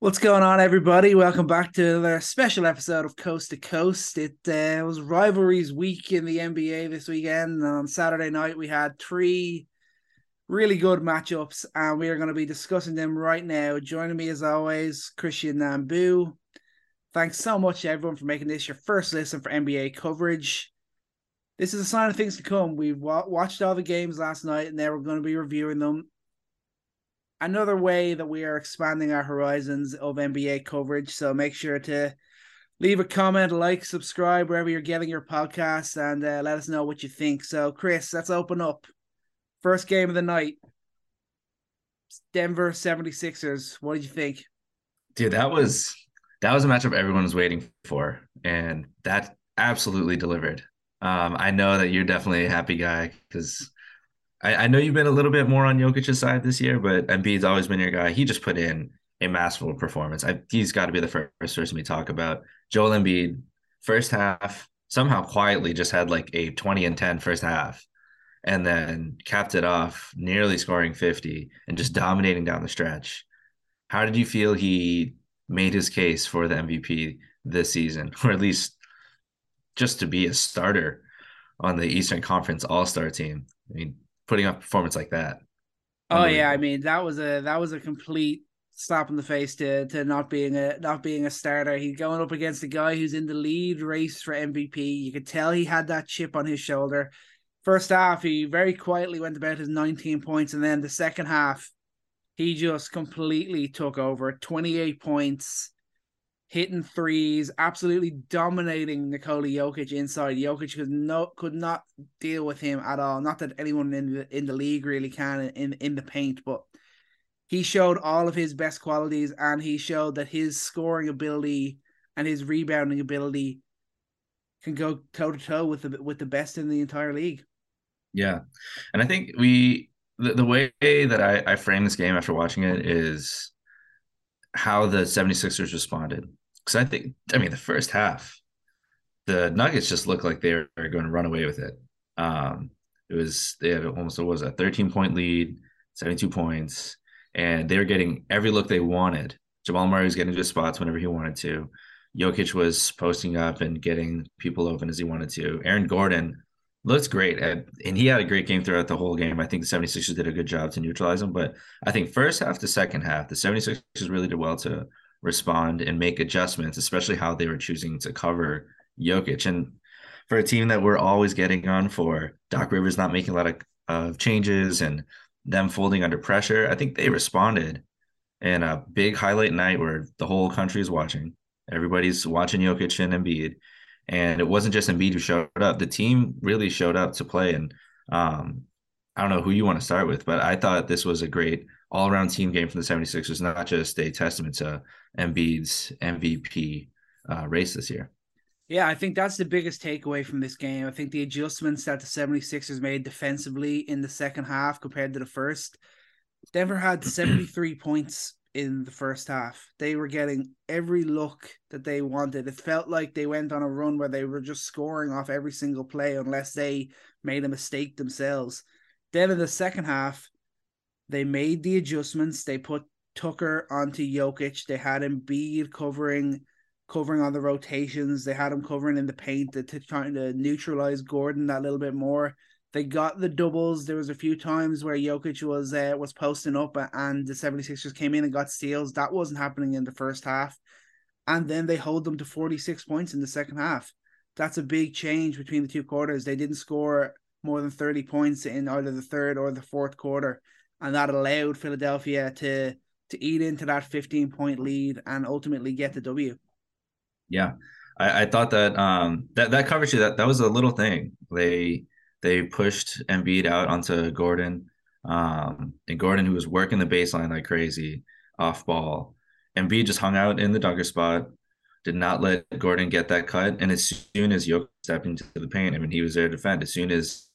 What's going on, everybody? Welcome back to another special episode of Coast to Coast. It uh, was rivalries week in the NBA this weekend. On Saturday night, we had three really good matchups, and we are going to be discussing them right now. Joining me, as always, Christian Nambu. Thanks so much everyone for making this your first listen for NBA coverage. This is a sign of things to come. We watched all the games last night, and now we're going to be reviewing them another way that we are expanding our horizons of NBA coverage. So make sure to leave a comment, like, subscribe wherever you're getting your podcast, and uh, let us know what you think. So, Chris, let's open up. First game of the night Denver 76ers. What did you think? Dude, that was that was a matchup everyone was waiting for, and that absolutely delivered. Um, I know that you're definitely a happy guy because I, I, know you've been a little bit more on Jokic's side this year, but Embiid's always been your guy. He just put in a masterful performance. I, he's got to be the first person we talk about. Joel Embiid, first half, somehow quietly just had like a 20 and 10 first half and then capped it off, nearly scoring 50 and just dominating down the stretch. How did you feel he made his case for the MVP this season, or at least just to be a starter on the Eastern Conference All Star team? I mean, putting up performance like that. Oh yeah, I mean that was a that was a complete slap in the face to to not being a not being a starter. He's going up against a guy who's in the lead race for MVP. You could tell he had that chip on his shoulder. First half, he very quietly went about his 19 points, and then the second half, he just completely took over. 28 points, hitting threes, absolutely dominating Nikola Jokic inside. Jokic could not could not deal with him at all. Not that anyone in the in the league really can in in the paint, but he showed all of his best qualities and he showed that his scoring ability and his rebounding ability can go toe to toe with the with the best in the entire league. Yeah. And I think we the, the way that I, I frame this game after watching it is how the 76ers responded because I think I mean the first half, the Nuggets just looked like they were going to run away with it. Um, it was they had almost it was a 13 point lead, 72 points, and they were getting every look they wanted. Jamal Murray was getting to spots whenever he wanted to. Jokic was posting up and getting people open as he wanted to. Aaron Gordon looks great. And, and he had a great game throughout the whole game. I think the 76ers did a good job to neutralize him. But I think first half to second half, the 76ers really did well to respond and make adjustments, especially how they were choosing to cover Jokic. And for a team that we're always getting on for, Doc Rivers not making a lot of, of changes and them folding under pressure, I think they responded in a big highlight night where the whole country is watching. Everybody's watching Jokic and Embiid. And it wasn't just Embiid who showed up. The team really showed up to play. And um, I don't know who you want to start with, but I thought this was a great all around team game from the 76ers, not just a testament to Embiid's MVP uh, race this year. Yeah, I think that's the biggest takeaway from this game. I think the adjustments that the 76ers made defensively in the second half compared to the first. Denver had 73 points in the first half. They were getting every look that they wanted. It felt like they went on a run where they were just scoring off every single play unless they made a mistake themselves. Then in the second half, they made the adjustments. They put Tucker onto Jokic. They had Embiid covering covering on the rotations. They had him covering in the paint to, to trying to neutralize Gordon that little bit more. They got the doubles. There was a few times where Jokic was uh, was posting up and the 76ers came in and got steals. That wasn't happening in the first half. And then they hold them to 46 points in the second half. That's a big change between the two quarters. They didn't score more than 30 points in either the third or the fourth quarter and that allowed Philadelphia to to eat into that 15 point lead and ultimately get the W. Yeah. I, I thought that um that, that coverage that that was a little thing. They they pushed Embiid out onto Gordon. Um and Gordon who was working the baseline like crazy off ball. Embiid just hung out in the dunker spot, did not let Gordon get that cut. And as soon as Jokic stepped into the paint, I mean he was there to defend. As soon as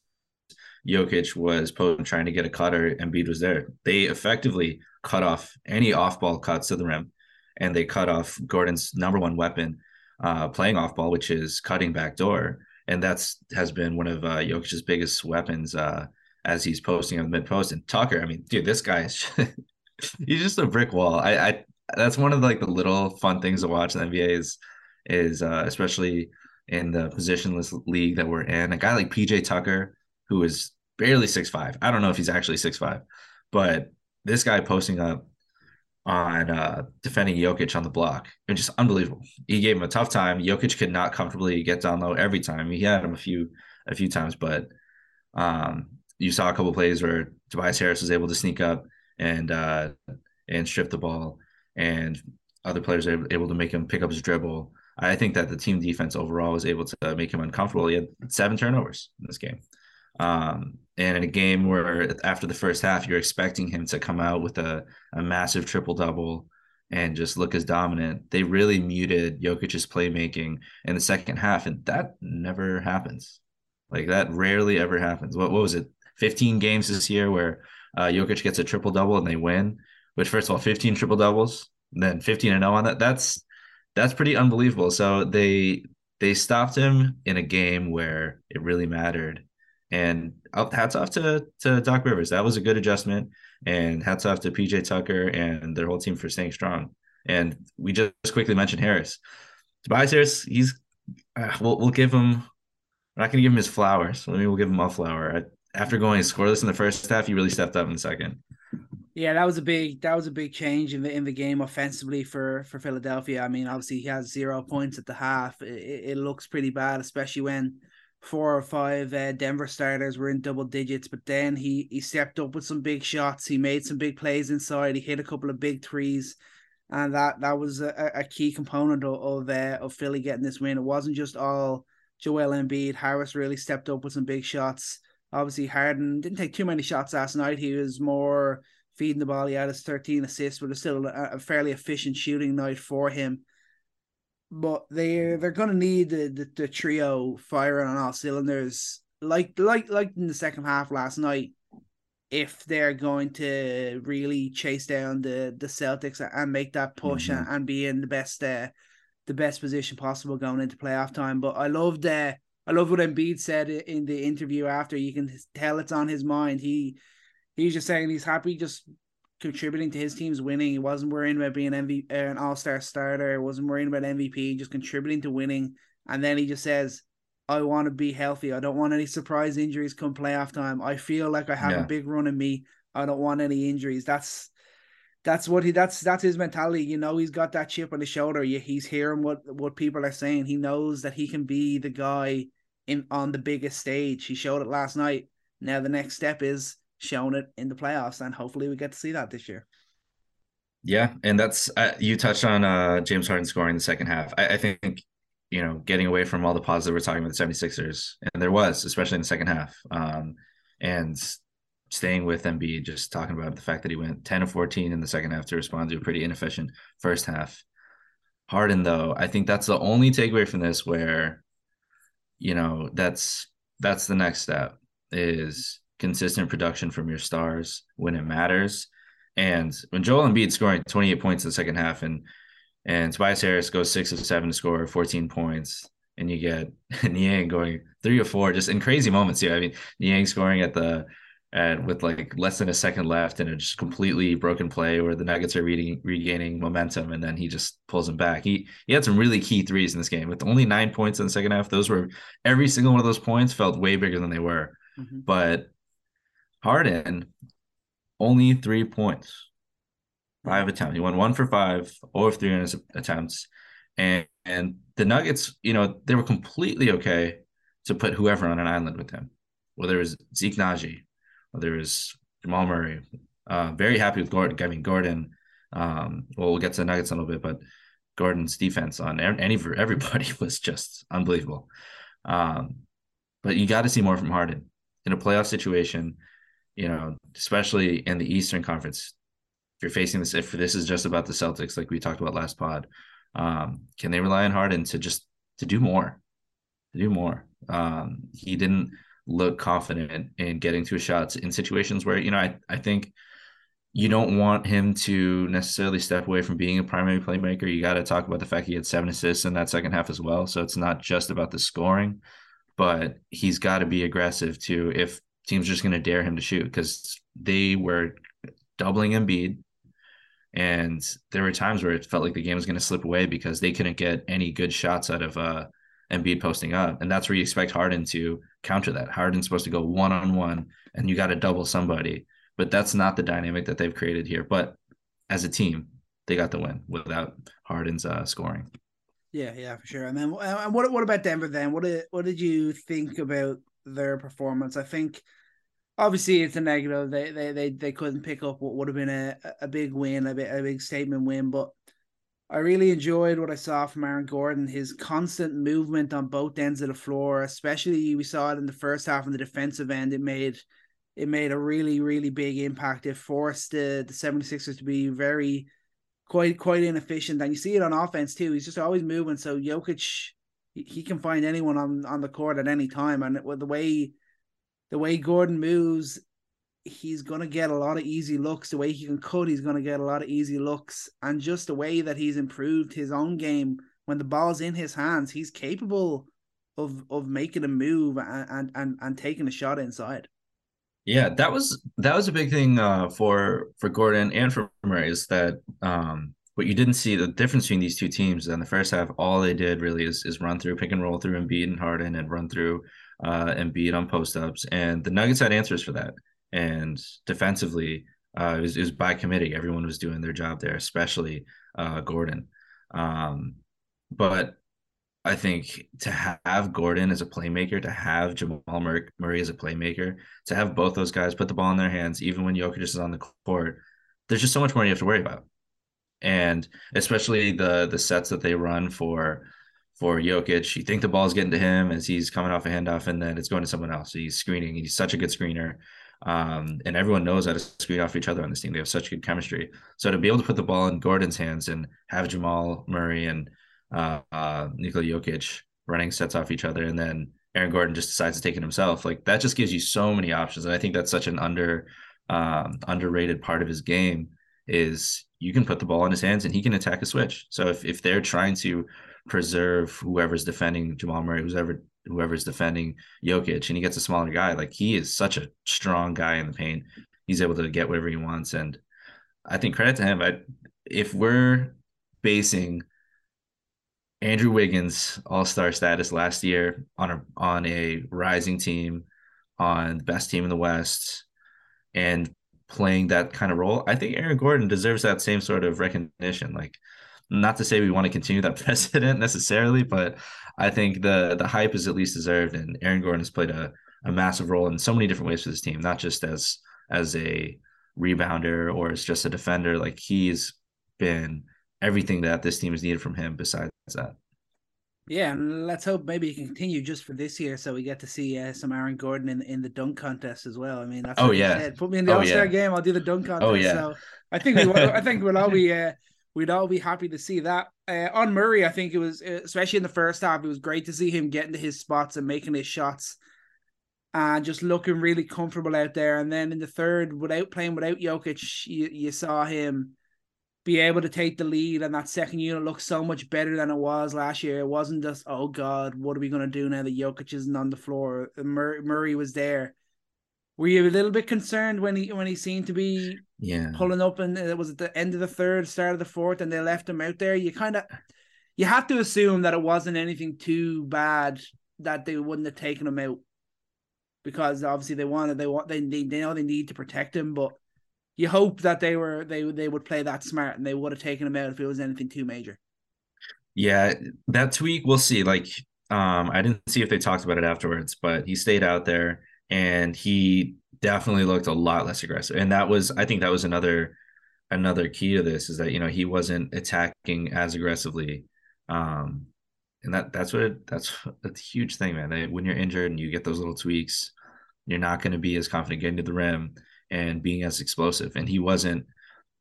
Jokic was posing trying to get a cutter, Embiid was there. They effectively cut off any off ball cuts to the rim, and they cut off Gordon's number one weapon, uh, playing off ball, which is cutting back door, and that's has been one of uh, Jokic's biggest weapons uh, as he's posting on the mid post. And Tucker, I mean, dude, this guy is he's just a brick wall. I, I that's one of like the little fun things to watch in the NBA is is uh, especially in the positionless league that we're in. A guy like PJ Tucker, who is barely six five. I don't know if he's actually six five, but this guy posting up on uh, defending Jokic on the block. It's just unbelievable. He gave him a tough time. Jokic could not comfortably get down low every time. He had him a few a few times, but um, you saw a couple plays where Tobias Harris was able to sneak up and uh, and strip the ball, and other players are able to make him pick up his dribble. I think that the team defense overall was able to make him uncomfortable. He had seven turnovers in this game. Um, and in a game where after the first half, you're expecting him to come out with a, a massive triple double and just look as dominant, they really muted Jokic's playmaking in the second half. And that never happens. Like that rarely ever happens. What, what was it? 15 games this year where uh, Jokic gets a triple double and they win, which, first of all, 15 triple doubles, then 15 and 0 on that. That's that's pretty unbelievable. So they they stopped him in a game where it really mattered and hats off to to Doc Rivers. That was a good adjustment. And hats off to PJ Tucker and their whole team for staying strong. And we just quickly mentioned Harris. Tobias Harris, he's uh, we'll we'll give him. We're not going to give him his flowers. Maybe we'll give him a flower. After going scoreless in the first half, he really stepped up in the second. Yeah, that was a big that was a big change in the in the game offensively for for Philadelphia. I mean, obviously he has zero points at the half. It, it looks pretty bad, especially when four or five uh, Denver starters were in double digits, but then he he stepped up with some big shots. He made some big plays inside. He hit a couple of big threes, and that that was a, a key component of of, uh, of Philly getting this win. It wasn't just all Joel Embiid. Harris really stepped up with some big shots. Obviously, Harden didn't take too many shots last night. He was more feeding the ball. He had his 13 assists, but it's still a, a fairly efficient shooting night for him but they they're gonna need the, the, the trio firing on all cylinders, like like like in the second half last night. If they're going to really chase down the the Celtics and make that push mm-hmm. and, and, be in the best uh, the best position possible going into playoff time, but I loved uh, I love what Embiid said in the interview after. You can tell it's on his mind. He he's just saying he's happy just contributing to his team's winning. He wasn't worrying about being MV, uh, an All Star starter. He wasn't worrying about MVP. Just contributing to winning. And then he just says, "I want to be healthy. I don't want any surprise injuries come playoff time. I feel like I have yeah. a big run in me. I don't want any injuries." That's that's what he that's that's his mentality. You know, he's got that chip on his shoulder. He's hearing what what people are saying. He knows that he can be the guy in on the biggest stage. He showed it last night. Now the next step is shown it in the playoffs, and hopefully we get to see that this year. Yeah, and that's uh, you touched on uh, James Harden scoring the second half. I, I, think you know getting away from all the positive we're talking about the 76ers, and there was especially in the second half, um, and staying with Embiid, just talking about the fact that he went 10 of 14 in the second half to respond to a pretty inefficient first half. Harden, though, I think that's the only takeaway from this where, you know, that's that's the next step is consistent production from your stars when it matters. And when Joel Embiid scoring 28 points in the second half and and Tobias Harris goes six of seven to score 14 points, and you get Niang going three or four just in crazy moments here. I mean, Niang scoring at the at with like less than a second left and a just completely broken play where the Nuggets are reading, regaining momentum and then he just pulls them back. He he had some really key threes in this game with only nine points in the second half. Those were every single one of those points felt way bigger than they were. Mm-hmm. But Harden, only three points, five attempts. He went one for five, or three on his attempts. And and the Nuggets, you know, they were completely okay to put whoever on an island with him, whether it was Zeke Nnaji, whether it was Jamal Murray. Uh, very happy with Gordon. I mean, Gordon. Um, well, we'll get to the Nuggets in a little bit, but Gordon's defense on any for everybody was just unbelievable. Um, but you got to see more from Harden in a playoff situation you know, especially in the Eastern Conference, if you're facing this, if this is just about the Celtics, like we talked about last pod, um, can they rely on Harden to just to do more, to do more? Um, he didn't look confident in getting to shots in situations where you know I I think you don't want him to necessarily step away from being a primary playmaker. You got to talk about the fact he had seven assists in that second half as well. So it's not just about the scoring, but he's got to be aggressive too. If teams are just going to dare him to shoot because they were doubling Embiid. And there were times where it felt like the game was going to slip away because they couldn't get any good shots out of uh, Embiid posting up. And that's where you expect Harden to counter that. Harden's supposed to go one on one and you got to double somebody. But that's not the dynamic that they've created here. But as a team, they got the win without Harden's uh, scoring. Yeah, yeah, for sure. And then, and what what about Denver? Then, what did what did you think about their performance? I think obviously it's a negative. They they they, they couldn't pick up what would have been a, a big win, a big, a big statement win. But I really enjoyed what I saw from Aaron Gordon. His constant movement on both ends of the floor, especially we saw it in the first half on the defensive end. It made it made a really really big impact. It forced the the 76ers to be very quite quite inefficient, and you see it on offense too. He's just always moving. So Jokic, he, can find anyone on on the court at any time, and with the way the way Gordon moves, he's gonna get a lot of easy looks. The way he can cut, he's gonna get a lot of easy looks, and just the way that he's improved his own game when the ball's in his hands, he's capable of of making a move and and and, and taking a shot inside. Yeah, that was that was a big thing uh, for for Gordon and for Murray is that um, what you didn't see the difference between these two teams in the first half. All they did really is is run through pick and roll through Embiid and Harden and run through uh, Embiid on post ups, and the Nuggets had answers for that. And defensively, uh, it, was, it was by committee. Everyone was doing their job there, especially uh, Gordon. Um, but I think to have Gordon as a playmaker, to have Jamal Murray as a playmaker, to have both those guys put the ball in their hands, even when Jokic is on the court, there's just so much more you have to worry about. And especially the the sets that they run for for Jokic. You think the ball's getting to him as he's coming off a handoff, and then it's going to someone else. He's screening. He's such a good screener. Um, and everyone knows how to screen off each other on this team. They have such good chemistry. So to be able to put the ball in Gordon's hands and have Jamal Murray and uh, uh, Nikola Jokic running sets off each other, and then Aaron Gordon just decides to take it himself, like that just gives you so many options. And I think that's such an under um, underrated part of his game is you can put the ball in his hands and he can attack a switch. So if, if they're trying to preserve whoever's defending Jamal Murray, whoever whoever's defending Jokic, and he gets a smaller guy. Like he is such a strong guy in the paint. He's able to get whatever he wants, and I think credit to him. I, if we're basing Andrew Wiggins All Star status last year on a on a rising team, on the best team in the West, and playing that kind of role, I think Aaron Gordon deserves that same sort of recognition. Like not to say we want to continue that precedent necessarily, but I think the the hype is at least deserved. And Aaron Gordon has played a, a massive role in so many different ways for this team, not just as as a rebounder or as just a defender. Like he's been everything that this team has needed from him besides that. Yeah, and let's hope maybe he can continue just for this year, so we get to see uh, some Aaron Gordon in in the dunk contest as well. I mean, that's oh yeah, said. put me in the oh, All Star yeah. game, I'll do the dunk contest. Oh yeah, so I think we, I think we'll all be uh, we'd all be happy to see that. Uh, on Murray, I think it was, uh, especially in the first half, it was great to see him getting to his spots and making his shots and just looking really comfortable out there. And then in the third, without playing without Jokic, you, you saw him be able to take the lead, and that second unit looked so much better than it was last year. It wasn't just, oh God, what are we going to do now that Jokic isn't on the floor? Mur- Murray was there were you a little bit concerned when he when he seemed to be yeah pulling up and uh, it was at the end of the third, start of the fourth, and they left him out there? You kind of you have to assume that it wasn't anything too bad that they wouldn't have taken him out because obviously they wanted they want they they, they know they need to protect him, but you hope that they were they they would play that smart and they would have taken him out if it was anything too major. Yeah, that tweak we'll see. Like um I didn't see if they talked about it afterwards, but he stayed out there and he definitely looked a lot less aggressive. And that was, I think, that was another another key to this is that you know he wasn't attacking as aggressively. Um, and that that's what it, that's that's a huge thing, man. when you're injured and you get those little tweaks, you're not going to be as confident getting to the rim and being as explosive. And he wasn't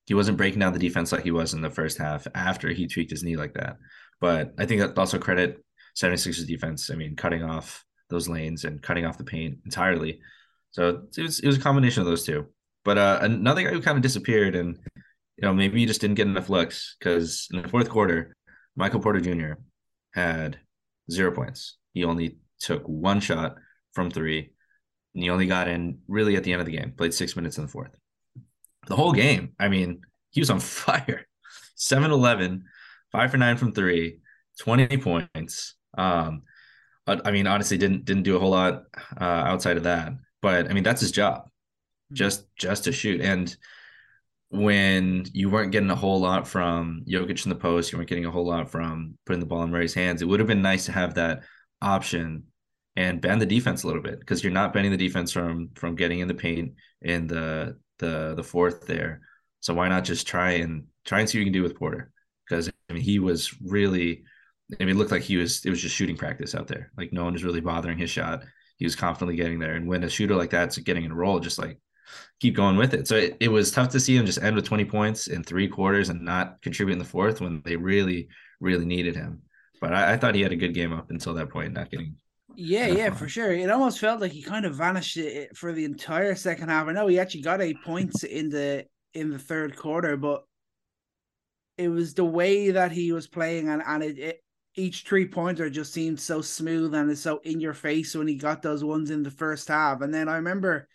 he wasn't breaking down the defense like he was in the first half after he tweaked his knee like that. But I think that also credit 76ers defense. I mean, cutting off those lanes and cutting off the paint entirely. So it was it was a combination of those two. But uh, another guy who kind of disappeared, and you know maybe he just didn't get enough looks because in the fourth quarter, Michael Porter Jr. had zero points. He only took one shot from three, and he only got in really at the end of the game. Played six minutes in the fourth. The whole game, I mean, he was on fire. 7 11, 5 for 9 from 3, 20 points. Um, I mean, honestly, didn't didn't do a whole lot uh, outside of that. But I mean, that's his job, hmm. just just to shoot. And when you weren't getting a whole lot from Jokic in the post, you weren't getting a whole lot from putting the ball in Murray's hands. It would have been nice to have that option and bend the defense a little bit because you're not bending the defense from from getting in the paint in the the the fourth there. So why not just try and try and see what you can do with Porter? Because I mean, he was really, I mean, it looked like he was. It was just shooting practice out there. Like no one was really bothering his shot. He was confidently getting there, and when a shooter like that's getting in a roll, just like keep going with it. So it, it was tough to see him just end with 20 points in three quarters and not contribute in the fourth when they really, really needed him. But I, I thought he had a good game up until that point, not getting yeah, yeah, for sure. It almost felt like he kind of vanished for the entire second half. I know he actually got eight points in the in the third quarter, but it was the way that he was playing, and and it, it each three pointer just seemed so smooth and it's so in your face when he got those ones in the first half. And then I remember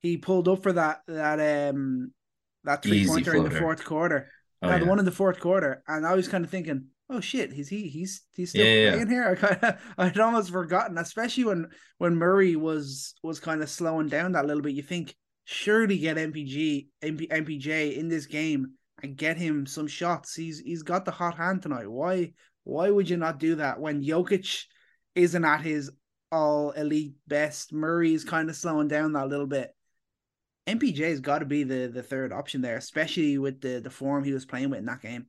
he pulled up for that that um that three pointer in the fourth quarter. Oh, yeah. one in the fourth quarter, and I was kind of thinking, oh shit, he's he he's he's still yeah, playing yeah. here. I kind of I'd almost forgotten, especially when when Murray was was kind of slowing down that little bit. You think surely get MPG MP, MPJ in this game and get him some shots. He's he's got the hot hand tonight. Why why would you not do that when Jokic isn't at his all elite best? Murray is kind of slowing down that little bit. MPJ's got to be the the third option there, especially with the the form he was playing with in that game.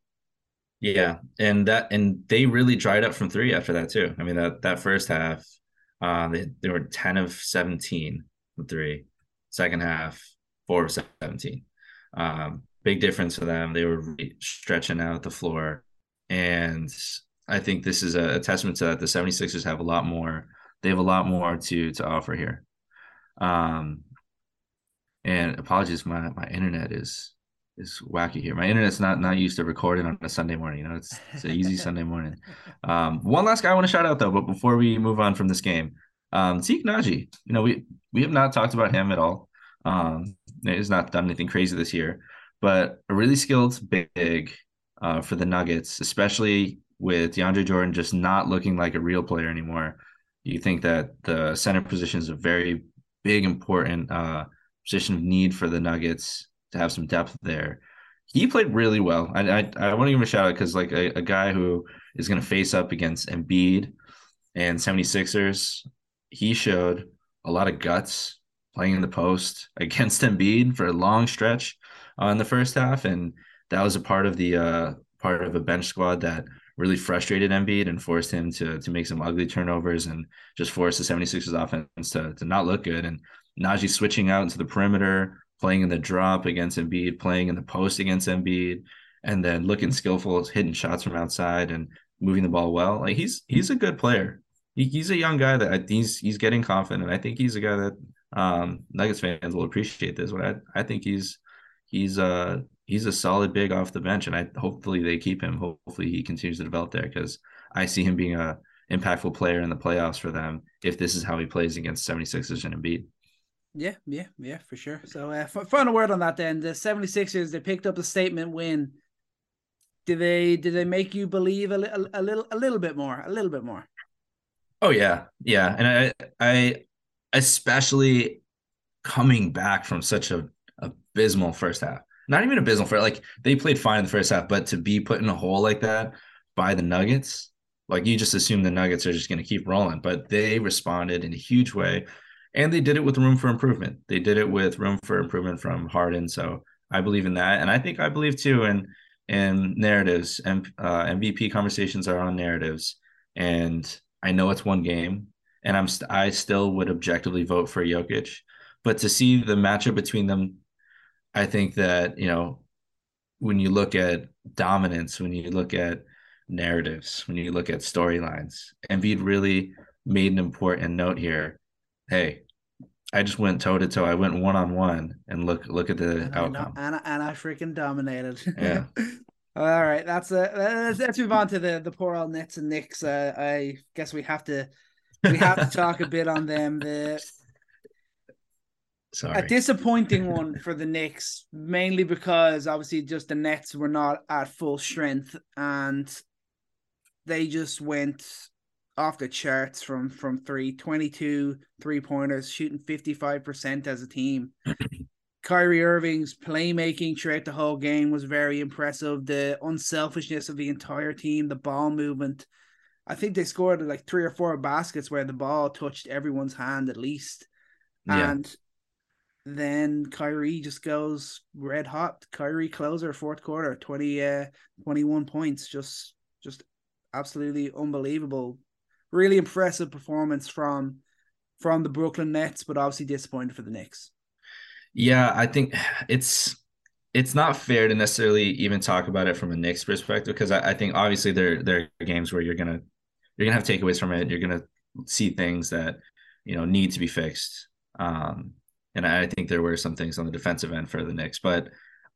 Yeah, and that and they really dried up from three after that too. I mean that that first half, uh, they they were ten of seventeen from three. Second half, four of seventeen. Um, big difference for them. They were really stretching out the floor, and I think this is a, a testament to that. The 76ers have a lot more. They have a lot more to to offer here. Um, and apologies, my my internet is is wacky here. My internet's not not used to recording on a Sunday morning. You know, it's it's an easy Sunday morning. Um, one last guy I want to shout out though, but before we move on from this game, um, Zeke Nnaji. You know, we we have not talked about him at all. Um, he's not done anything crazy this year, but a really skilled big uh, for the Nuggets, especially with DeAndre Jordan just not looking like a real player anymore. You think that the center position is a very big, important uh, position of need for the Nuggets to have some depth there. He played really well. I I, I want to give him a shout out because like a, a guy who is going to face up against Embiid and 76ers, he showed a lot of guts playing in the post against Embiid for a long stretch uh, the first half, and that was a part of the uh, part of a bench squad that really frustrated Embiid and forced him to to make some ugly turnovers and just forced the 76ers offense to, to not look good. And Nnaji switching out into the perimeter, playing in the drop against Embiid, playing in the post against Embiid, and then looking skillful, hitting shots from outside and moving the ball well. Like he's he's a good player. He, he's a young guy that I, he's he's getting confident. I think he's a guy that um, Nuggets fans will appreciate this. But I I think he's he's uh he's a solid big off the bench, and I hopefully they keep him. Hopefully he continues to develop there because I see him being a impactful player in the playoffs for them if this is how he plays against 76ers and Embiid. Yeah, yeah, yeah, for sure. So, uh, final word on that then. The 76ers, they picked up a statement win. Did they did they make you believe a, a, a little a little bit more, a little bit more? Oh yeah. Yeah, and I I especially coming back from such a abysmal first half. Not even abysmal for like they played fine in the first half, but to be put in a hole like that by the Nuggets, like you just assume the Nuggets are just going to keep rolling, but they responded in a huge way and they did it with room for improvement. They did it with room for improvement from Harden. So I believe in that, and I think I believe too in in narratives. And uh, MVP conversations are on narratives, and I know it's one game, and I'm st- I still would objectively vote for Jokic, but to see the matchup between them, I think that you know when you look at dominance, when you look at narratives, when you look at storylines, Embiid really made an important note here hey, I just went toe to toe. I went one on one, and look look at the and outcome. I, and, I, and I freaking dominated. Yeah. All right, that's uh, let's, let's move on to the the poor old Nets and Knicks. Uh, I guess we have to we have to talk a bit on them. The Sorry. A disappointing one for the Knicks, mainly because obviously just the Nets were not at full strength and they just went off the charts from from three, 22 three pointers, shooting 55% as a team. Kyrie Irving's playmaking throughout the whole game was very impressive. The unselfishness of the entire team, the ball movement. I think they scored like three or four baskets where the ball touched everyone's hand at least. Yeah. And then Kyrie just goes red hot. Kyrie closer fourth quarter, 20 uh 21 points. Just just absolutely unbelievable. Really impressive performance from from the Brooklyn Nets, but obviously disappointed for the Knicks. Yeah, I think it's it's not fair to necessarily even talk about it from a Knicks perspective because I, I, think obviously there there are games where you're gonna you're gonna have takeaways from it. You're gonna see things that you know need to be fixed. Um, and I think there were some things on the defensive end for the Knicks, but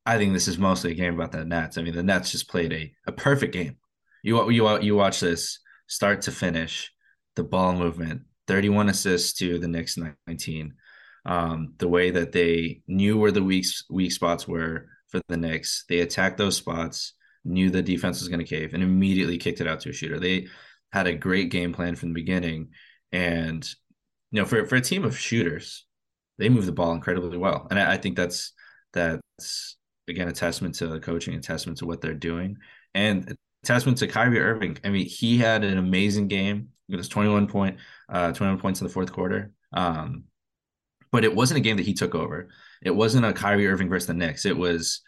I think this is mostly a game about the Nets. I mean, the Nets just played a, a perfect game. You you you watch this start to finish, the ball movement, 31 assists to the Knicks 19 um, the way that they knew where the weak weak spots were for the Knicks. They attacked those spots, knew the defense was going to cave, and immediately kicked it out to a shooter. They had a great game plan from the beginning, and you know, for for a team of shooters, they move the ball incredibly well, and I, I think that's that's again a testament to the coaching, a testament to what they're doing, and testament to Kyrie Irving. I mean, he had an amazing game. It was 21 point, uh, 21 points in the fourth quarter. Um, but it wasn't a game that he took over. It wasn't a Kyrie Irving versus the Knicks. It was,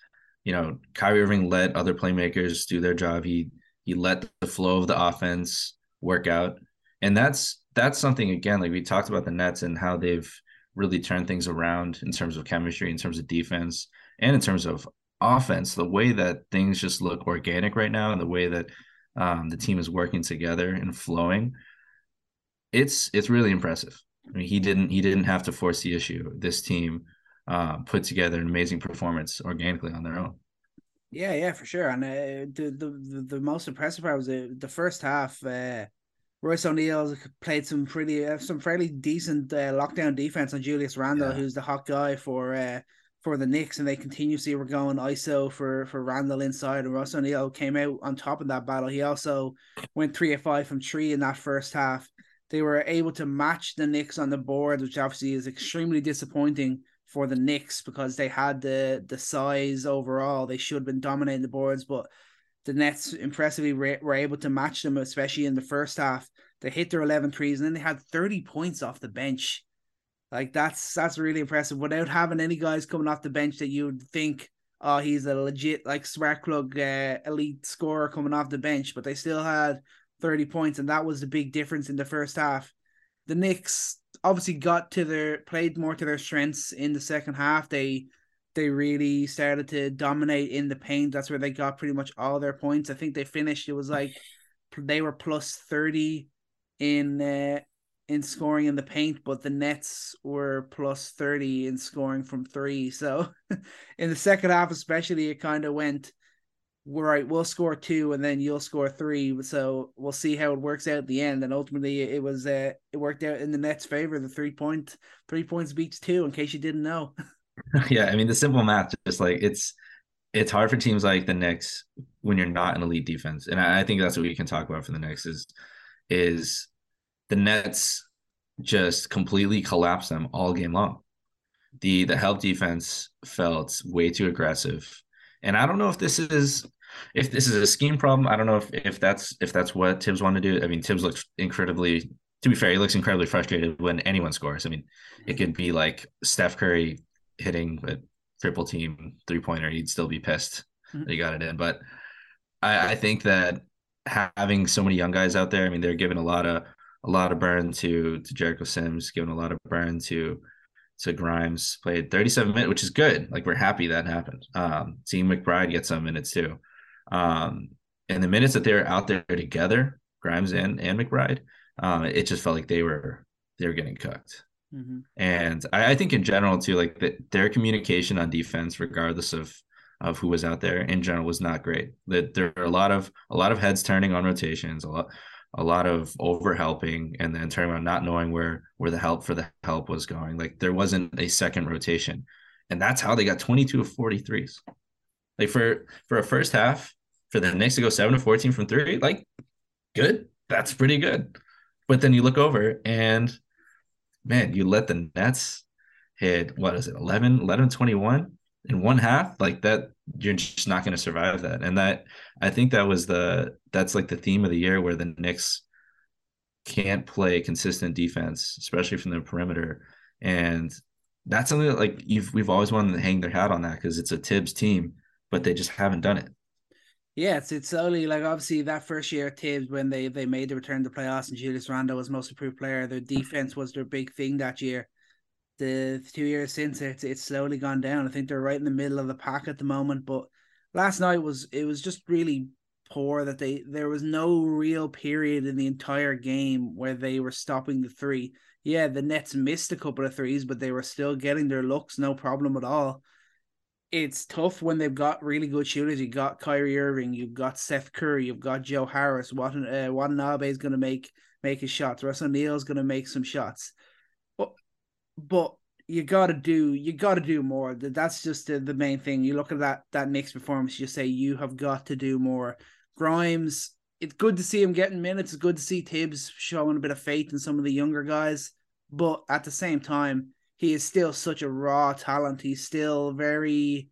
you know, Kyrie Irving let other playmakers do their job. He he let the flow of the offense work out. And that's that's something again, like we talked about the Nets and how they've really turned things around in terms of chemistry, in terms of defense, and in terms of offense. The way that things just look organic right now and the way that um, the team is working together and flowing, it's it's really impressive. I mean, he didn't he didn't have to force the issue. This team uh, put together an amazing performance organically on their own. Yeah, yeah, for sure. And uh, the, the the most impressive part was uh, the first half. Uh, Royce O'Neale played some pretty uh, some fairly decent uh, lockdown defense on Julius Randle, yeah. who's the hot guy for uh, for the Knicks, and they continuously were going ISO for for Randle inside, and Royce O'Neale came out on top of that battle. He also went three of five from three in that first half they were able to match the Knicks on the board, which obviously is extremely disappointing for the Knicks because they had the the size overall. They should have been dominating the boards, but the Nets impressively were able to match them, especially in the first half. They hit their 11 threes and then they had 30 points off the bench. Like that's that's really impressive without having any guys coming off the bench that you would think, oh, he's a legit like spark plug uh, elite scorer coming off the bench. But they still had 30 points, and that was the big difference in the first half. The Knicks obviously got to their played more to their strengths in the second half. They they really started to dominate in the paint. That's where they got pretty much all their points. I think they finished. It was like they were plus 30 in uh, in scoring in the paint, but the Nets were plus 30 in scoring from three. So in the second half, especially, it kind of went right, we'll score two and then you'll score three. So we'll see how it works out at the end. And ultimately, it was uh, it worked out in the Nets' favor. The three point three points beats two. In case you didn't know. yeah, I mean the simple math, just like it's it's hard for teams like the Knicks when you're not an elite defense, and I, I think that's what we can talk about for the Knicks is is the Nets just completely collapsed them all game long. The the help defense felt way too aggressive. And I don't know if this is if this is a scheme problem, I don't know if, if that's if that's what Thibs wanted to do. I mean, Thibs looks incredibly to be fair, he looks incredibly frustrated when anyone scores. I mean, it could be like Steph Curry hitting a triple team three pointer, he'd still be pissed mm-hmm. got it in. But I, I think that having so many young guys out there, I mean, they're giving a lot of a lot of burn to to Jericho Sims, giving a lot of burn to to Grimes. Played 37 minutes, which is good. Like we're happy that happened. Um, seeing McBride get some minutes too. Um, and the minutes that they were out there together, Grimes and and McBride, um, it just felt like they were they were getting cooked. Mm-hmm. And I, I, think in general too, like the, their communication on defense, regardless of of who was out there in general, was not great. That there are a lot of a lot of heads turning on rotations, a lot a lot of over helping and then turning around not knowing where where the help for the help was going. Like there wasn't a second rotation. And that's how they got 22 of 43s. Like for for a first half, for the Knicks to go 7 to 14 from three, like good. That's pretty good. But then you look over and man, you let the Nets hit what is it, 11, 11 21 in one half? Like that, you're just not going to survive that. And that, I think that was the, that's like the theme of the year where the Knicks can't play consistent defense, especially from the perimeter. And that's something that like you've, we've always wanted to hang their hat on that because it's a Thibs team, but they just haven't done it. Yeah, it's it's only like obviously that first year Thibs when they they made the return to playoffs and Julius Randle was most improved player. Their defense was their big thing that year. The two years since it's it's slowly gone down. I think they're right in the middle of the pack at the moment. But last night was it was just really poor that they there was no real period in the entire game where they were stopping the three. Yeah, the Nets missed a couple of threes, but they were still getting their looks, no problem at all it's tough when they've got really good shooters. You've got Kyrie Irving, you've got Seth Curry, you've got Joe Harris. What uh, Watanabe is going to make make his shots. Royce O'Neale's going to make some shots, but you got to do you got to do more. That's just the, the main thing. You look at that that mixed performance, you say you have got to do more. Grimes, it's good to see him getting minutes. It's good to see Thibs showing a bit of faith in some of the younger guys, but at the same time he is still such a raw talent. He's still very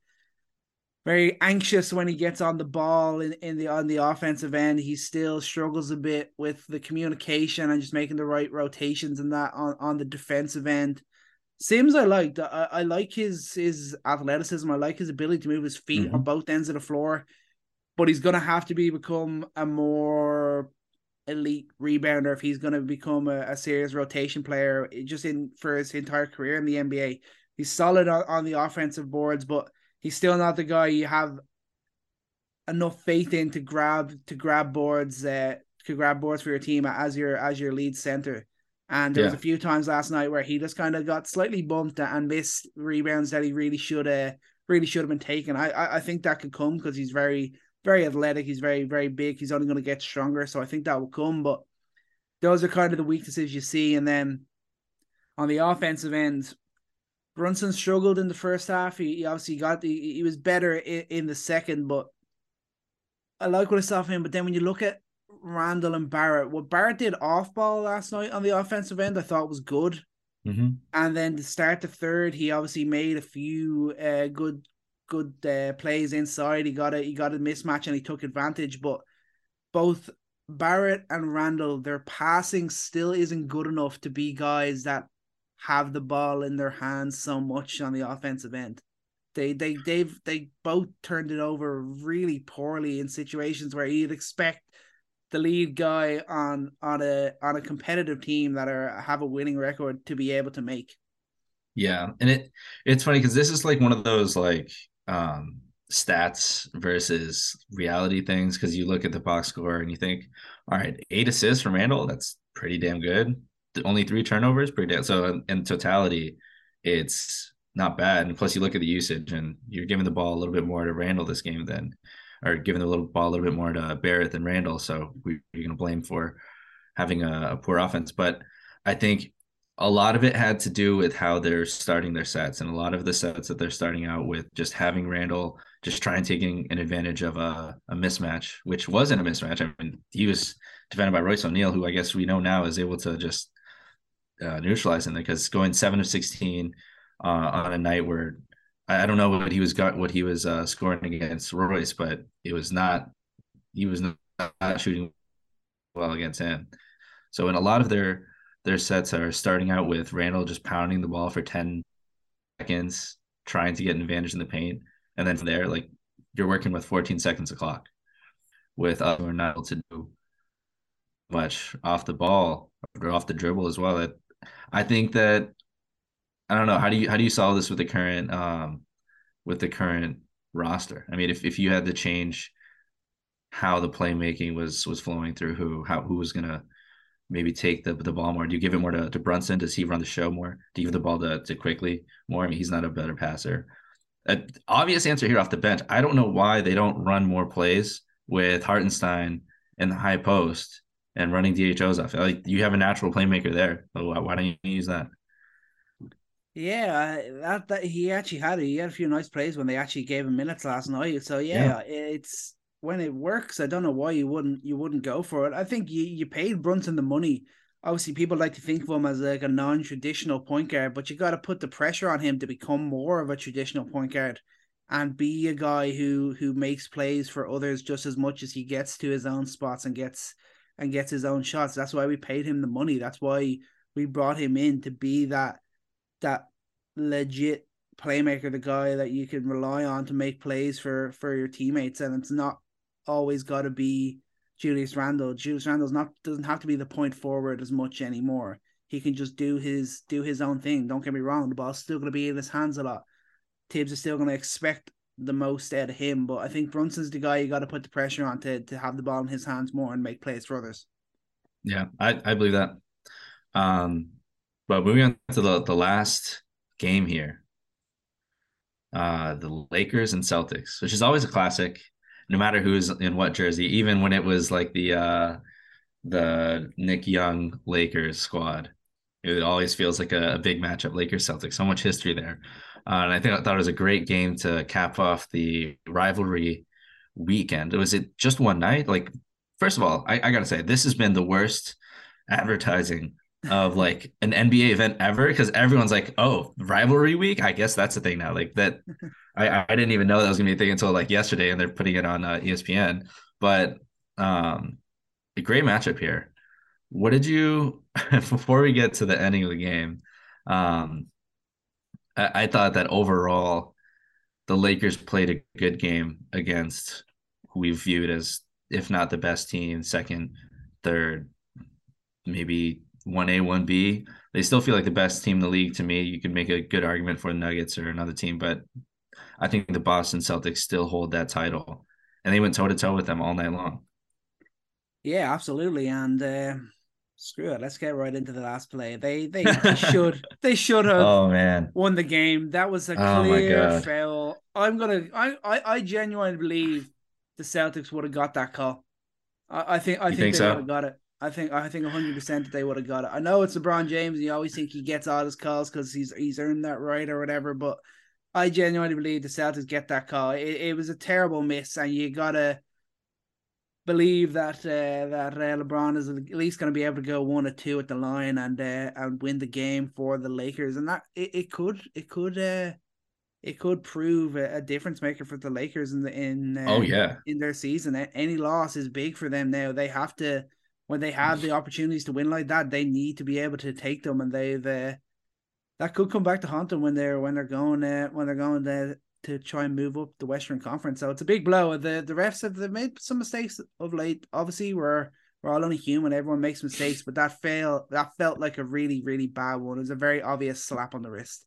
very anxious when he gets on the ball in, in the on the offensive end. He still struggles a bit with the communication and just making the right rotations and that on, on the defensive end. Sims I like. I, I like his his athleticism. I like his ability to move his feet mm-hmm. on both ends of the floor. But he's gonna have to be become a more elite rebounder if he's going to become a, a, serious rotation player just in for his entire career in the NBA. He's solid on, on the offensive boards, but he's still not the guy you have enough faith in to grab to grab boards uh, to grab boards for your team as your as your lead center. And there yeah. was a few times last night where he just kind of got slightly bumped and missed rebounds that he really should have really should have been taken. I I, I think that could come because he's very very athletic. He's very, very big. He's only going to get stronger. So I think that will come. But those are kind of the weaknesses you see. And then on the offensive end, Brunson struggled in the first half. He, he obviously got the, he was better in, in, the second, but I like what I saw from him. But then when you look at Randle and Barrett, what Barrett did off ball last night on the offensive end, I thought was good. Mm-hmm. And then to start the third, he obviously made a few uh, good good uh, plays inside. He got a he got a mismatch and he took advantage. But both Barrett and Randle, their passing still isn't good enough to be guys that have the ball in their hands so much on the offensive end. They they they've they both turned it over really poorly in situations where you'd expect the lead guy on on a on a competitive team that are have a winning record to be able to make. Yeah, and it it's funny because this is like one of those like um, stats versus reality things because you look at the box score and you think, all right, eight assists from Randle, that's pretty damn good. Only three turnovers, pretty damn. So in totality, it's not bad. And plus, you look at the usage, and you're giving the ball a little bit more to Randle this game than, or giving the little ball a little bit more to Barrett than Randle. So we, you're going to blame for having a, a poor offense. But I think a lot of it had to do with how they're starting their sets and a lot of the sets that they're starting out with just having Randle just trying taking an advantage of a, a mismatch, which wasn't a mismatch. I mean, he was defended by Royce O'Neale, who I guess we know now is able to just uh, neutralize him because going seven of 16 uh, on a night where I, I, don't know what he was got, what he was uh, scoring against Royce, but it was not, he was not shooting well against him. So in a lot of their, their sets are starting out with Randle just pounding the ball for 10 seconds, trying to get an advantage in the paint. And then from there, like you're working with 14 seconds of clock with other not able to do much off the ball or off the dribble as well. That I think that I don't know how do you how do you solve this with the current um with the current roster? I mean, if, if you had to change how the playmaking was was flowing through who how who was gonna maybe take the the ball more? Do you give it more to, to Brunson? Does he run the show more? Do you give the ball to, to Quickley more? I mean, he's not a better passer. Obvious answer here off the bench. I don't know why they don't run more plays with Hartenstein in the high post and running DHOs off. Like you have a natural playmaker there. Why don't you use that? Yeah, that that he actually had it. He had a few nice plays when they actually gave him minutes last night. So yeah, yeah. it's when it works. I don't know why you wouldn't you wouldn't go for it. I think you you paid Brunson the money. Obviously, people like to think of him as like a non-traditional point guard, but you got to put the pressure on him to become more of a traditional point guard and be a guy who who makes plays for others just as much as he gets to his own spots and gets and gets his own shots. That's why we paid him the money. That's why we brought him in to be that that legit playmaker, the guy that you can rely on to make plays for for your teammates. And it's not always got to be Julius Randle. Julius Randle's not doesn't have to be the point forward as much anymore. He can just do his do his own thing. Don't get me wrong, the ball's still going to be in his hands a lot. Thibs is still going to expect the most out of him, but I think Brunson's the guy you got to put the pressure on to to have the ball in his hands more and make plays for others. Yeah, I, I believe that. Um, but moving on to the, the last game here, uh, the Lakers and Celtics, which is always a classic, no matter who's in what jersey. Even when it was like the uh, the Nick Young Lakers squad, it always feels like a, a big matchup. Lakers Celtics, so much history there, uh, and I think I thought it was a great game to cap off the rivalry weekend. Was it just one night? Like, first of all, I, I gotta say this has been the worst advertising of like an NBA event ever because everyone's like, oh, rivalry week. I guess that's the thing now. Like that, I I didn't even know that was gonna be a thing until like yesterday, and they're putting it on uh, ESPN. But um, a great matchup here. What did you before we get to the ending of the game? Um, I, I thought that overall, the Lakers played a good game against who we viewed as, if not the best team, second, third, maybe 1A, 1B. They still feel like the best team in the league to me. You could make a good argument for the Nuggets or another team, but I think the Boston Celtics still hold that title. And they went toe to toe with them all night long. Yeah, absolutely. And uh, screw it. Let's get right into the last play. They they, should they should have oh man won the game. That was a oh clear foul. I'm gonna I, I I genuinely believe the Celtics would have got that call. I, I think I think, think, they so? would have got it. I think I think 100 percent that they would have got it. I know it's LeBron James, and you always think he gets all his calls because he's he's earned that right or whatever. But I genuinely believe the Celtics get that call. It, it was a terrible miss, and you gotta believe that uh, that uh, LeBron is at least going to be able to go one or two at the line and uh, and win the game for the Lakers, and that it, it could it could uh, it could prove a, a, difference maker for the Lakers in the in uh, oh yeah in their season. Any loss is big for them now. They have to when they have the opportunities to win like that, they need to be able to take them, and they the that could come back to haunt them when they're when they're going uh, when they're going to to try and move up the Western Conference. So it's a big blow. The the refs have they've made some mistakes of late. Obviously, we're we're all only human. Everyone makes mistakes, but that fail that felt like a really really bad one. It was a very obvious slap on the wrist.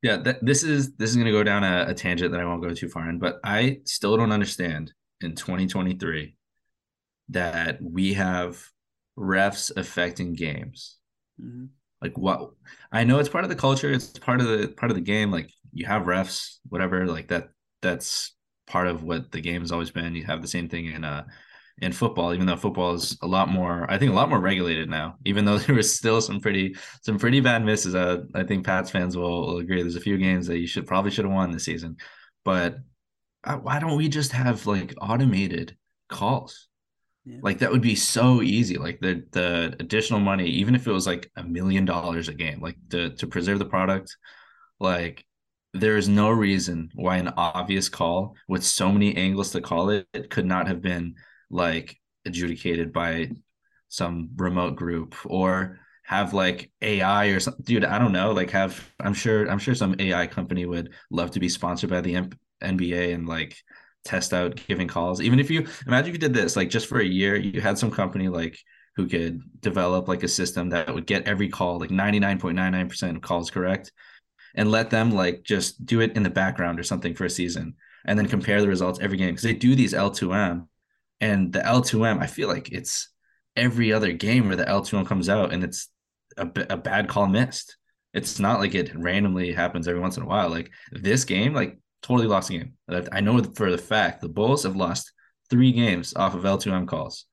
Yeah, that, this is this is going to go down a, a tangent that I won't go too far in, but I still don't understand in 2023 that we have refs affecting games. Mm-hmm. Like what? I know it's part of the culture. It's part of the part of the game. Like you have refs, whatever. Like that. That's part of what the game has always been. You have the same thing in uh in football, even though football is a lot more, I think, a lot more regulated now. Even though there was still some pretty some pretty bad misses. Uh, I think Pats fans will, will agree. There's a few games that you should probably should have won this season, but uh, why don't we just have like automated calls? Like that would be so easy. Like the the additional money, even if it was like a million dollars a game, like to to preserve the product, like there is no reason why an obvious call with so many angles to call it, it could not have been like adjudicated by some remote group or have like AI or something. Dude, I don't know. Like have I'm sure I'm sure some AI company would love to be sponsored by the M- NBA and like test out giving calls. Even if you imagine if you did this like just for a year, you had some company like who could develop like a system that would get every call like 99.99% of calls correct and let them like just do it in the background or something for a season and then compare the results every game because they do these L2M and the L2M I feel like it's every other game where the L2M comes out and it's a, a bad call missed. It's not like it randomly happens every once in a while. Like this game, like totally lost the game. I know for the fact the Bulls have lost three games off of L2M calls.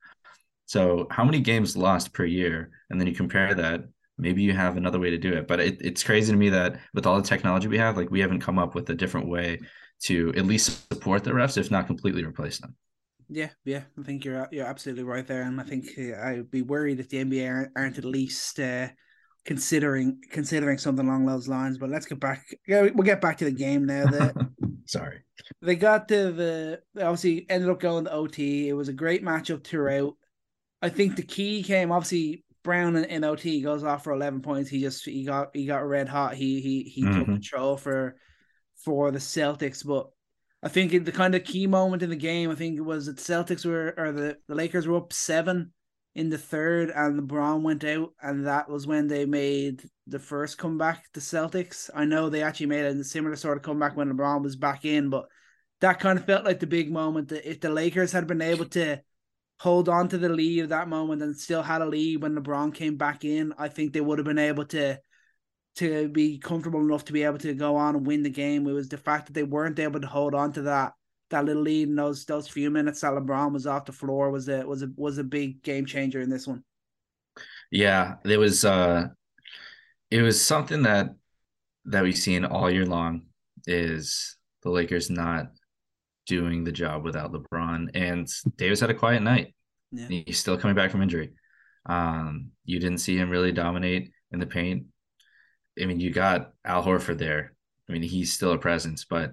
So how many games lost per year? And then you compare that, maybe you have another way to do it. But it, it's crazy to me that with all the technology we have, like we haven't come up with a different way to at least support the refs, if not completely replace them. Yeah, yeah, I think you're you're absolutely right there, and I think uh, I'd be worried if the NBA aren't, aren't at least uh, considering considering something along those lines. But let's get back. Yeah, we'll get back to the game now. The, Sorry, they got to the obviously ended up going to OT. It was a great matchup throughout. I think the key came obviously Brown in, in OT goes off for eleven points. He just he got he got red hot. He he he mm-hmm. took control for for the Celtics, but I think the kind of key moment in the game, I think it was that Celtics were or the, the Lakers were up seven in the third and LeBron went out and that was when they made the first comeback the Celtics. I know they actually made a similar sort of comeback when LeBron was back in, but that kind of felt like the big moment that if the Lakers had been able to hold on to the lead at that moment and still had a lead when LeBron came back in, I think they would have been able to to be comfortable enough to be able to go on and win the game. It was the fact that they weren't able to hold on to that that little lead in those those few minutes that LeBron was off the floor was a was a was a big game changer in this one. Yeah, it was uh it was something that that we've seen all year long is the Lakers not doing the job without LeBron and Davis had a quiet night. Yeah. He's still coming back from injury. Um, you didn't see him really dominate in the paint. I mean, you got Al Horford there. I mean, he's still a presence, but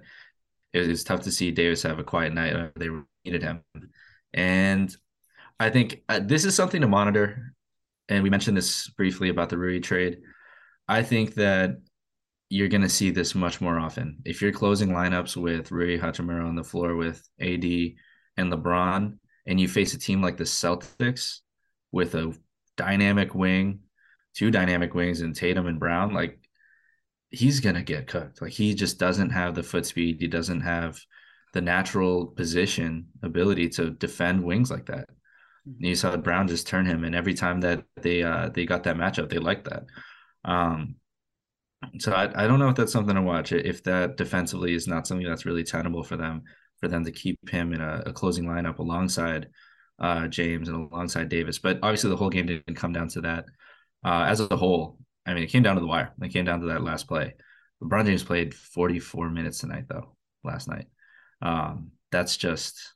it was tough to see Davis have a quiet night. They needed him, and I think uh, this is something to monitor. And we mentioned this briefly about the Rui trade. I think that you're going to see this much more often. If you're closing lineups with Rui Hachimura on the floor with AD and LeBron, and you face a team like the Celtics with a dynamic wing two dynamic wings and Tatum and Brown, like he's gonna get cooked. Like he just doesn't have the foot speed. He doesn't have the natural position ability to defend wings like that. Mm-hmm. And you saw Brown just turn him, and every time that they uh they got that matchup, they liked that. Um, so I, I don't know if that's something to watch. If that defensively is not something that's really tenable for them, for them to keep him in a, a closing lineup alongside uh, James and alongside Davis. But obviously, the whole game didn't come down to that uh, as a whole, I mean, it came down to the wire. It came down to that last play. LeBron James played 44 minutes tonight, though, last night. Um, that's just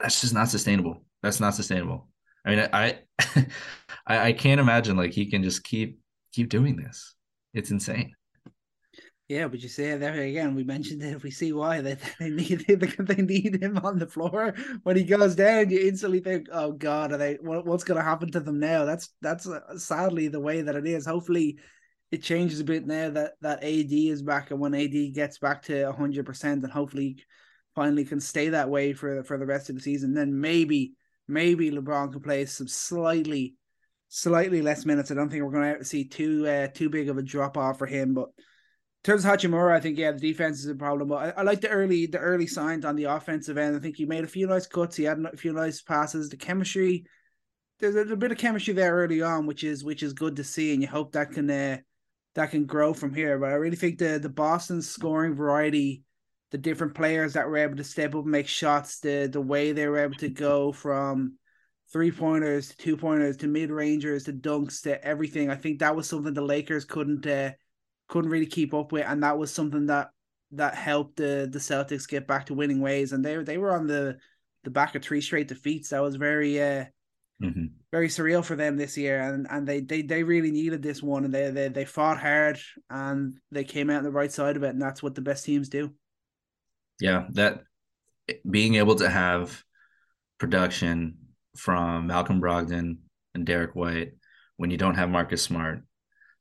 that's just not sustainable. That's not sustainable. I mean, I I, I can't imagine like he can just keep keep doing this. It's insane. Yeah, but you say there again. We mentioned it. If we see why they, they need they need him on the floor when he goes down. You instantly think, "Oh God, are they? What, what's going to happen to them now?" That's that's uh, sadly the way that it is. Hopefully, it changes a bit now that that AD is back, and when AD gets back to hundred percent, and hopefully, finally can stay that way for for the rest of the season. Then maybe maybe LeBron can play some slightly slightly less minutes. I don't think we're going to see too uh, too big of a drop off for him, but terms of Hachimura, I think yeah, the defense is a problem. But I, I, like the early the early signs on the offensive end. I think he made a few nice cuts. He had a few nice passes. The chemistry, there's a, a bit of chemistry there early on, which is which is good to see, and you hope that can uh, that can grow from here. But I really think the the Boston scoring variety, the different players that were able to step up and make shots, the the way they were able to go from three pointers to two pointers to mid rangers to dunks to everything. I think that was something the Lakers couldn't. Uh, couldn't really keep up with, and that was something that that helped the the Celtics get back to winning ways. And they they were on the the back of three straight defeats. That was very uh mm-hmm. very surreal for them this year, and and they they they really needed this one, and they they they fought hard, and they came out on the right side of it, and that's what the best teams do. Yeah, that being able to have production from Malcolm Brogdon and Derek White when you don't have Marcus Smart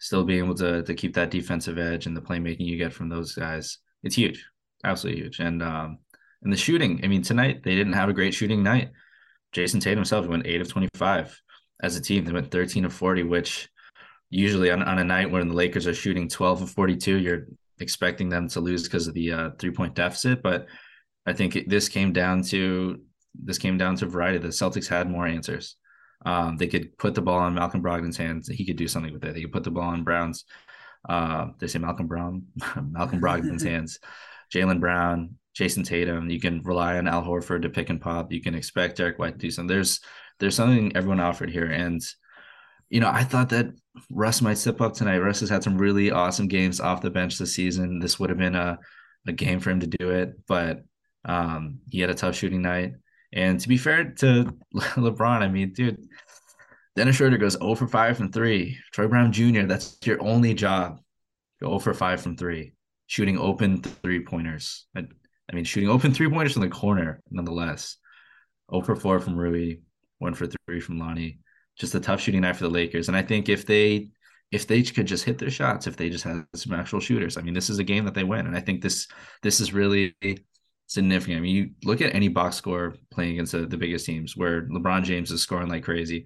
still being able to to keep that defensive edge and the playmaking you get from those guys, it's huge, absolutely huge. And um, and the shooting, I mean, tonight they didn't have a great shooting night. Jayson Tatum himself went eight of twenty five as a team. They went thirteen of forty, which usually on, on a night when the Lakers are shooting twelve of forty two, you're expecting them to lose because of the uh, three point deficit. But I think it, this came down to this came down to variety. The Celtics had more answers. Um, they could put the ball in Malcolm Brogdon's hands. He could do something with it. They could put the ball in Brown's. Uh, they say Malcolm Brown, Malcolm Brogdon's hands. Jaylen Brown, Jayson Tatum. You can rely on Al Horford to pick and pop. You can expect Derek White to do something. There's there's something everyone offered here, and you know, I thought that Russ might step up tonight. Russ has had some really awesome games off the bench this season. This would have been a a game for him to do it, but um, he had a tough shooting night. And to be fair to LeBron, I mean, dude, Dennis Schroeder goes 0 for 5 from 3. Troy Brown Jr., that's your only job. Go 0 for 5 from 3. Shooting open three pointers. I, I mean, shooting open three pointers from the corner, nonetheless. 0 for 4 from Rui, 1 for 3 from Lonnie. Just a tough shooting night for the Lakers. And I think if they if they could just hit their shots, if they just had some actual shooters, I mean, this is a game that they win. And I think this this is really significant. I mean, you look at any box score playing against the, the biggest teams where LeBron James is scoring like crazy.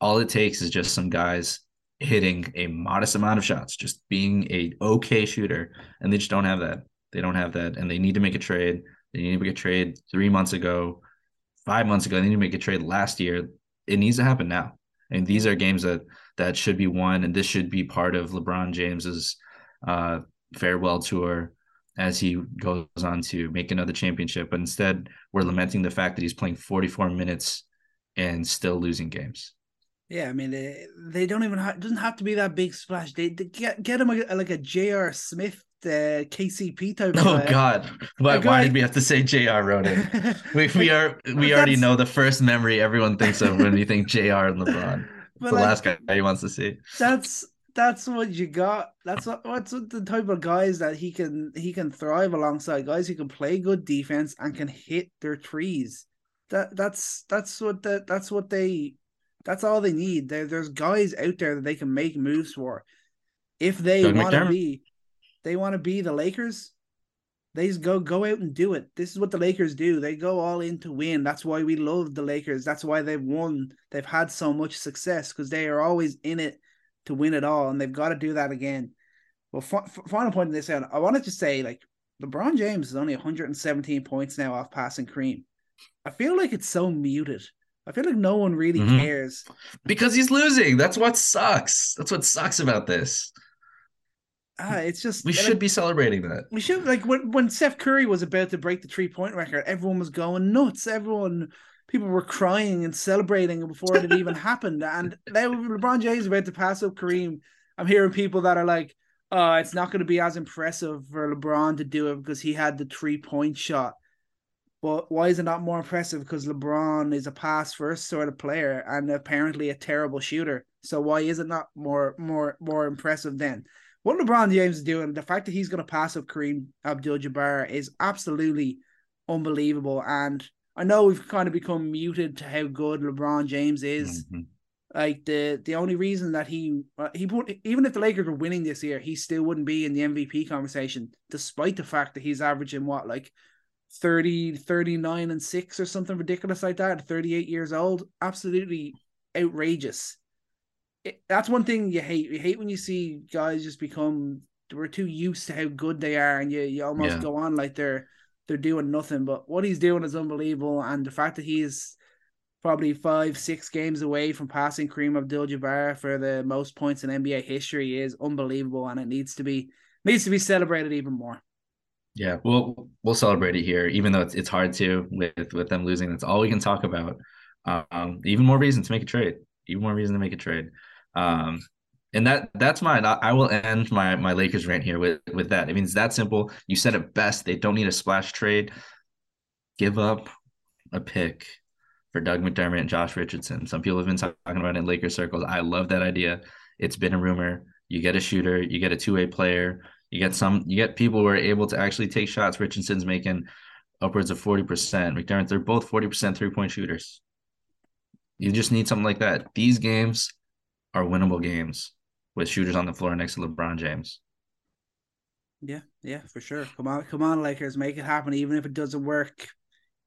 All it takes is just some guys hitting a modest amount of shots, just being a okay shooter, and they just don't have that. They don't have that, and they need to make a trade. They need to make a trade three months ago, five months ago. They need to make a trade last year. It needs to happen now. And these are games that that should be won, and this should be part of LeBron James's uh, farewell tour as he goes on to make another championship. But instead, we're lamenting the fact that he's playing 44 minutes and still losing games. Yeah, I mean they, they don't even have doesn't have to be that big splash. They, they get get him a, like a J.R. Smith uh, KCP type. Oh God! Why, why did we have to say J.R. Roden? we we are we already know the first memory everyone thinks of when you think J.R. and LeBron. the like, last guy he wants to see. That's that's what you got. That's what what's the type of guys that he can he can thrive alongside guys who can play good defense and can hit their trees. That that's that's what the, that's what they that's all they need. There, there's guys out there that they can make moves for. If they want to be, they want to be the Lakers. They just go go out and do it. This is what the Lakers do. They go all in to win. That's why we love the Lakers. That's why they've won. They've had so much success because they are always in it to win it all, and they've got to do that again. Well, f- final point in this out, I wanted to say like LeBron James is only 117 points now off passing Kareem. I feel like it's so muted. I feel like no one really mm-hmm. cares because he's losing. That's what sucks. That's what sucks about this. Ah, it's just we should be celebrating that. We should like when when Steph Curry was about to break the three point record, everyone was going nuts. Everyone people were crying and celebrating before it even happened. And now LeBron James is about to pass up Kareem. I'm hearing people that are like, "Oh, it's not going to be as impressive for LeBron to do it because he had the three point shot." But why is it not more impressive? Because LeBron is a pass first sort of player and apparently a terrible shooter. So why is it not more more more impressive then? What LeBron James is doing, the fact that he's going to pass up Kareem Abdul-Jabbar is absolutely unbelievable. And I know we've kind of become muted to how good LeBron James is. Mm-hmm. Like the the only reason that he uh, he put even if the Lakers were winning this year, he still wouldn't be in the MVP conversation, despite the fact that he's averaging what like 30, 39 and six or something ridiculous like that. Thirty eight years old, absolutely outrageous. It, that's one thing you hate. You hate when you see guys just become we're too used to how good they are, and you you almost yeah. go on like they're they're doing nothing. But what he's doing is unbelievable, and the fact that he's probably five, six games away from passing Kareem Abdul-Jabbar for the most points in NBA history is unbelievable, and it needs to be needs to be celebrated even more. Yeah, we'll we'll celebrate it here, even though it's it's hard to with with them losing. That's all we can talk about. Um, even more reason to make a trade. Even more reason to make a trade. Um, and that that's mine. I, I, will end my my Lakers rant here with with that. I mean, it's that simple. You said it best. They don't need a splash trade. Give up a pick for Doug McDermott and Josh Richardson. Some people have been talking about it in Lakers circles. I love that idea. It's been a rumor. You get a shooter, you get a two way player, you get some, you get people who are able to actually take shots. Richardson's making upwards of forty percent. McDermott, they're both forty percent three point shooters. You just need something like that. These games are winnable games with shooters on the floor next to LeBron James. Yeah, yeah, for sure. Come on, come on, Lakers, make it happen. Even if it doesn't work,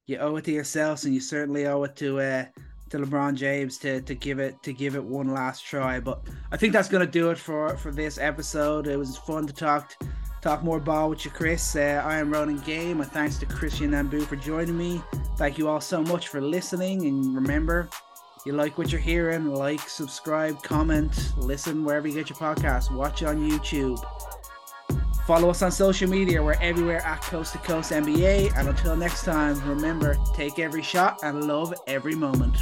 you owe it to yourselves, and you certainly owe it to uh, to LeBron James to to give it to give it one last try. But I think that's gonna do it for for this episode. It was fun to talk talk more ball with you, Chris. Uh, I am Ronan Game. My thanks to Christian Nambu for joining me. Thank you all so much for listening, and remember you like what you're hearing, like, subscribe, comment, listen wherever you get your podcast, watch on YouTube. Follow us on social media. We're everywhere at Coast to Coast NBA. And until next time, remember take every shot and love every moment.